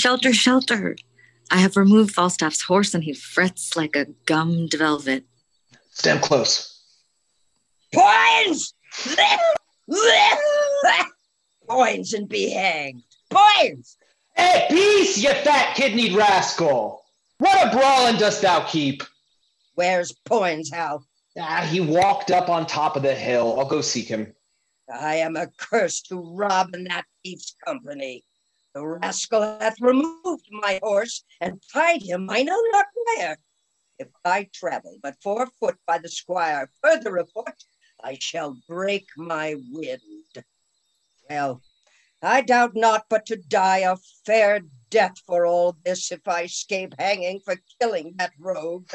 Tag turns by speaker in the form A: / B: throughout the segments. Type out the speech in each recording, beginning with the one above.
A: shelter, shelter. I have removed Falstaff's horse and he frets like a gummed velvet.
B: Stand close.
C: Poins! Poins and be hanged. Poins!
B: Hey, peace, you fat kidneyed rascal! What a brawling dost thou keep?
C: Where's Poins, Hal?
B: Ah, he walked up on top of the hill. I'll go seek him.
C: I am accursed to rob in that thief's company. The rascal hath removed my horse and tied him I know not where. If I travel but four foot by the squire further afoot, I shall break my wind. Well, I doubt not but to die a fair death for all this if I escape hanging for killing that rogue.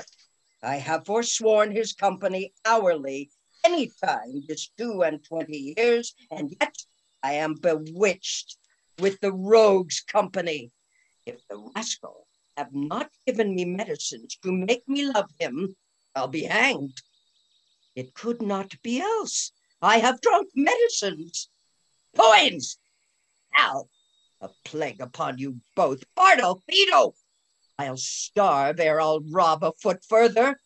C: I have forsworn his company hourly any time this two and twenty years, and yet I am bewitched with the rogue's company. If the rascal have not given me medicines to make me love him, I'll be hanged. It could not be else. I have drunk medicines. Poins! Hal, a plague upon you both. Bartolfido! I'll starve ere I'll rob a foot further,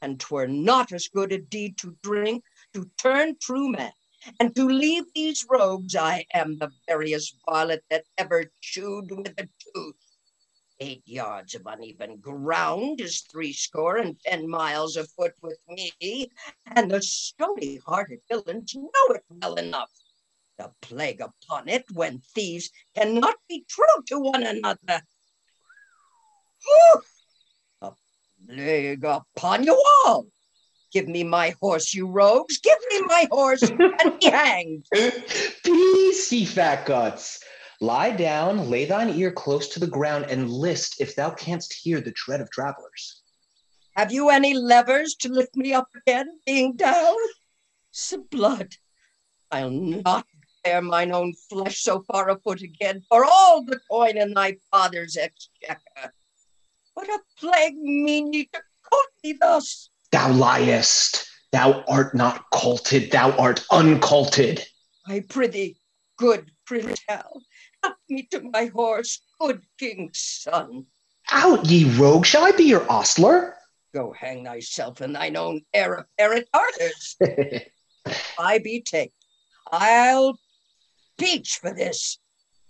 C: and 'twere not as good a deed to drink, to turn true man, and to leave these rogues. I am the veriest varlet that ever chewed with a tooth. Eight yards of uneven ground is threescore and ten miles afoot with me, and the stony-hearted villains know it well enough. The plague upon it when thieves cannot be true to one another. Whew! A plague upon you all! Give me my horse, you rogues! Give me my horse and be hanged!
B: Peace, ye fat guts! Lie down, lay thine ear close to the ground, and list if thou canst hear the tread of travelers.
C: Have you any levers to lift me up again, being down? Some blood. I'll not bear mine own flesh so far afoot again for all the coin in thy father's exchequer. What a plague mean ye to court me thus?
B: Thou liest. Thou art not colted, thou art uncolted.
C: I prithee, good Prince Hal, help me to my horse, good king's son.
B: Out, ye rogue! Shall I be your ostler?
C: Go hang thyself in thine own heir apparent arters. I be take. I'll peach for this.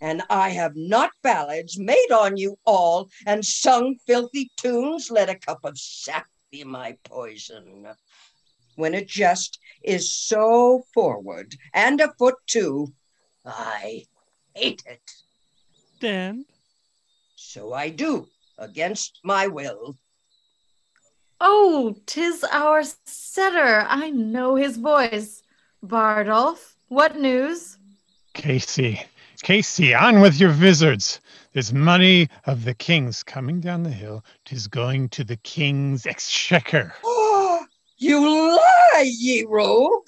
C: And I have not ballads made on you all and sung filthy tunes. Let a cup of sap be my poison. When a jest is so forward and a foot too, I hate it.
D: Then?
C: So I do, against my will.
A: Oh, tis our setter. I know his voice. Bardolph, what news?
E: Casey, Casey, on with your vizards. There's money of the king's coming down the hill. Tis going to the king's exchequer.
C: Oh, you lie, ye rogue!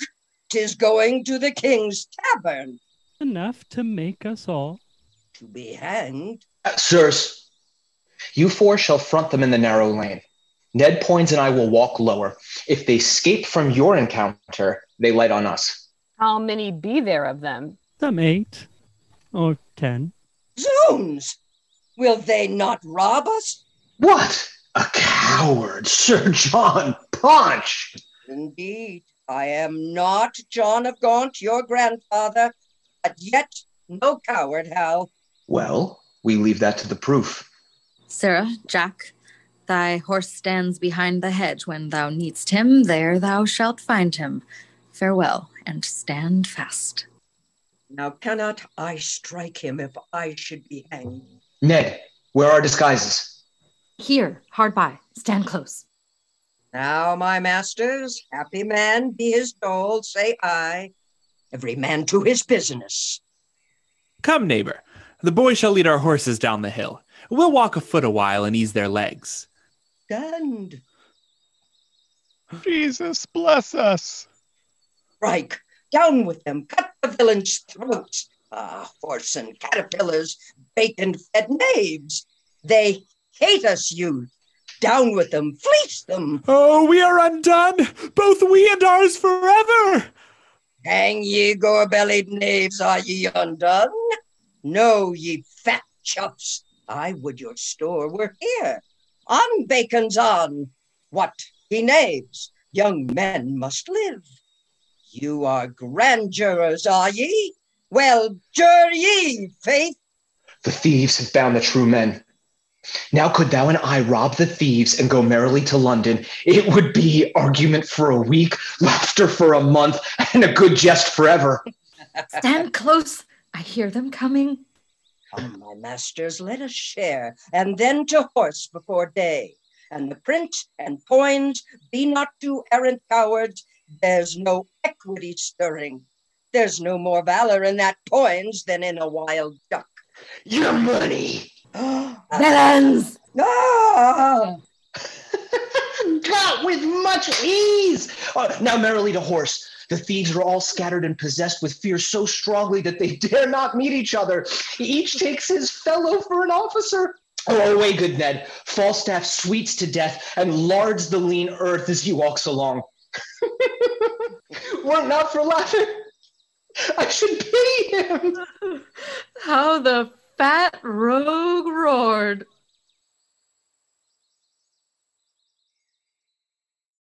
C: Tis going to the king's tavern
D: Enough to make us all.
C: to be hanged.
B: Uh, sirs, you four shall front them in the narrow lane. Ned Poins and I will walk lower. If they escape from your encounter, they light on us.
F: How many be there of them?
D: Some eight or ten.
C: Zoons! Will they not rob us?
B: What? A coward, Sir John Paunch!
C: Indeed, I am not John of Gaunt, your grandfather, but yet no coward, Hal.
B: Well, we leave that to the proof.
A: Sarah, Jack, thy horse stands behind the hedge. When thou needst him, there thou shalt find him. Farewell, and stand fast.
C: Now cannot I strike him if I should be hanged?
B: Ned, where are disguises?
A: Here, hard by. Stand close.
C: Now, my masters, happy man be his dole, say I. Every man to his business.
G: Come, neighbor. The boys shall lead our horses down the hill. We'll walk afoot a while and ease their legs.
C: Stand.
E: Jesus bless us.
C: Strike. Down with them. Cut the villains' throats. Ah, horse and caterpillars, bacon-fed knaves. They hate us, youth. Down with them. Fleece them.
G: Oh, we are undone, both we and ours forever.
C: Hang ye gore-bellied knaves, are ye undone? No, ye fat chuffs, I would your store were here. On Bacon's on. What he knaves, young men must live. You are grand jurors, are ye? Well, jur ye, faith.
B: The thieves have found the true men. Now could thou and I rob the thieves and go merrily to London, it would be argument for a week, laughter for a month, and a good jest forever.
A: Stand close. I hear them coming.
C: Come, my masters, let us share, and then to horse before day. And the print and poins be not two errant cowards. There's no equity stirring. There's no more valor in that poins than in a wild duck.
B: Your money!
A: Villains!
C: Ah!
B: Got with much ease! Uh, now merrily to horse. The thieves are all scattered and possessed with fear so strongly that they dare not meet each other. Each takes his fellow for an officer. Oh, away, good Ned. Falstaff sweets to death and lards the lean earth as he walks along. Were it not for laughing, I should pity him.
A: How the fat rogue roared.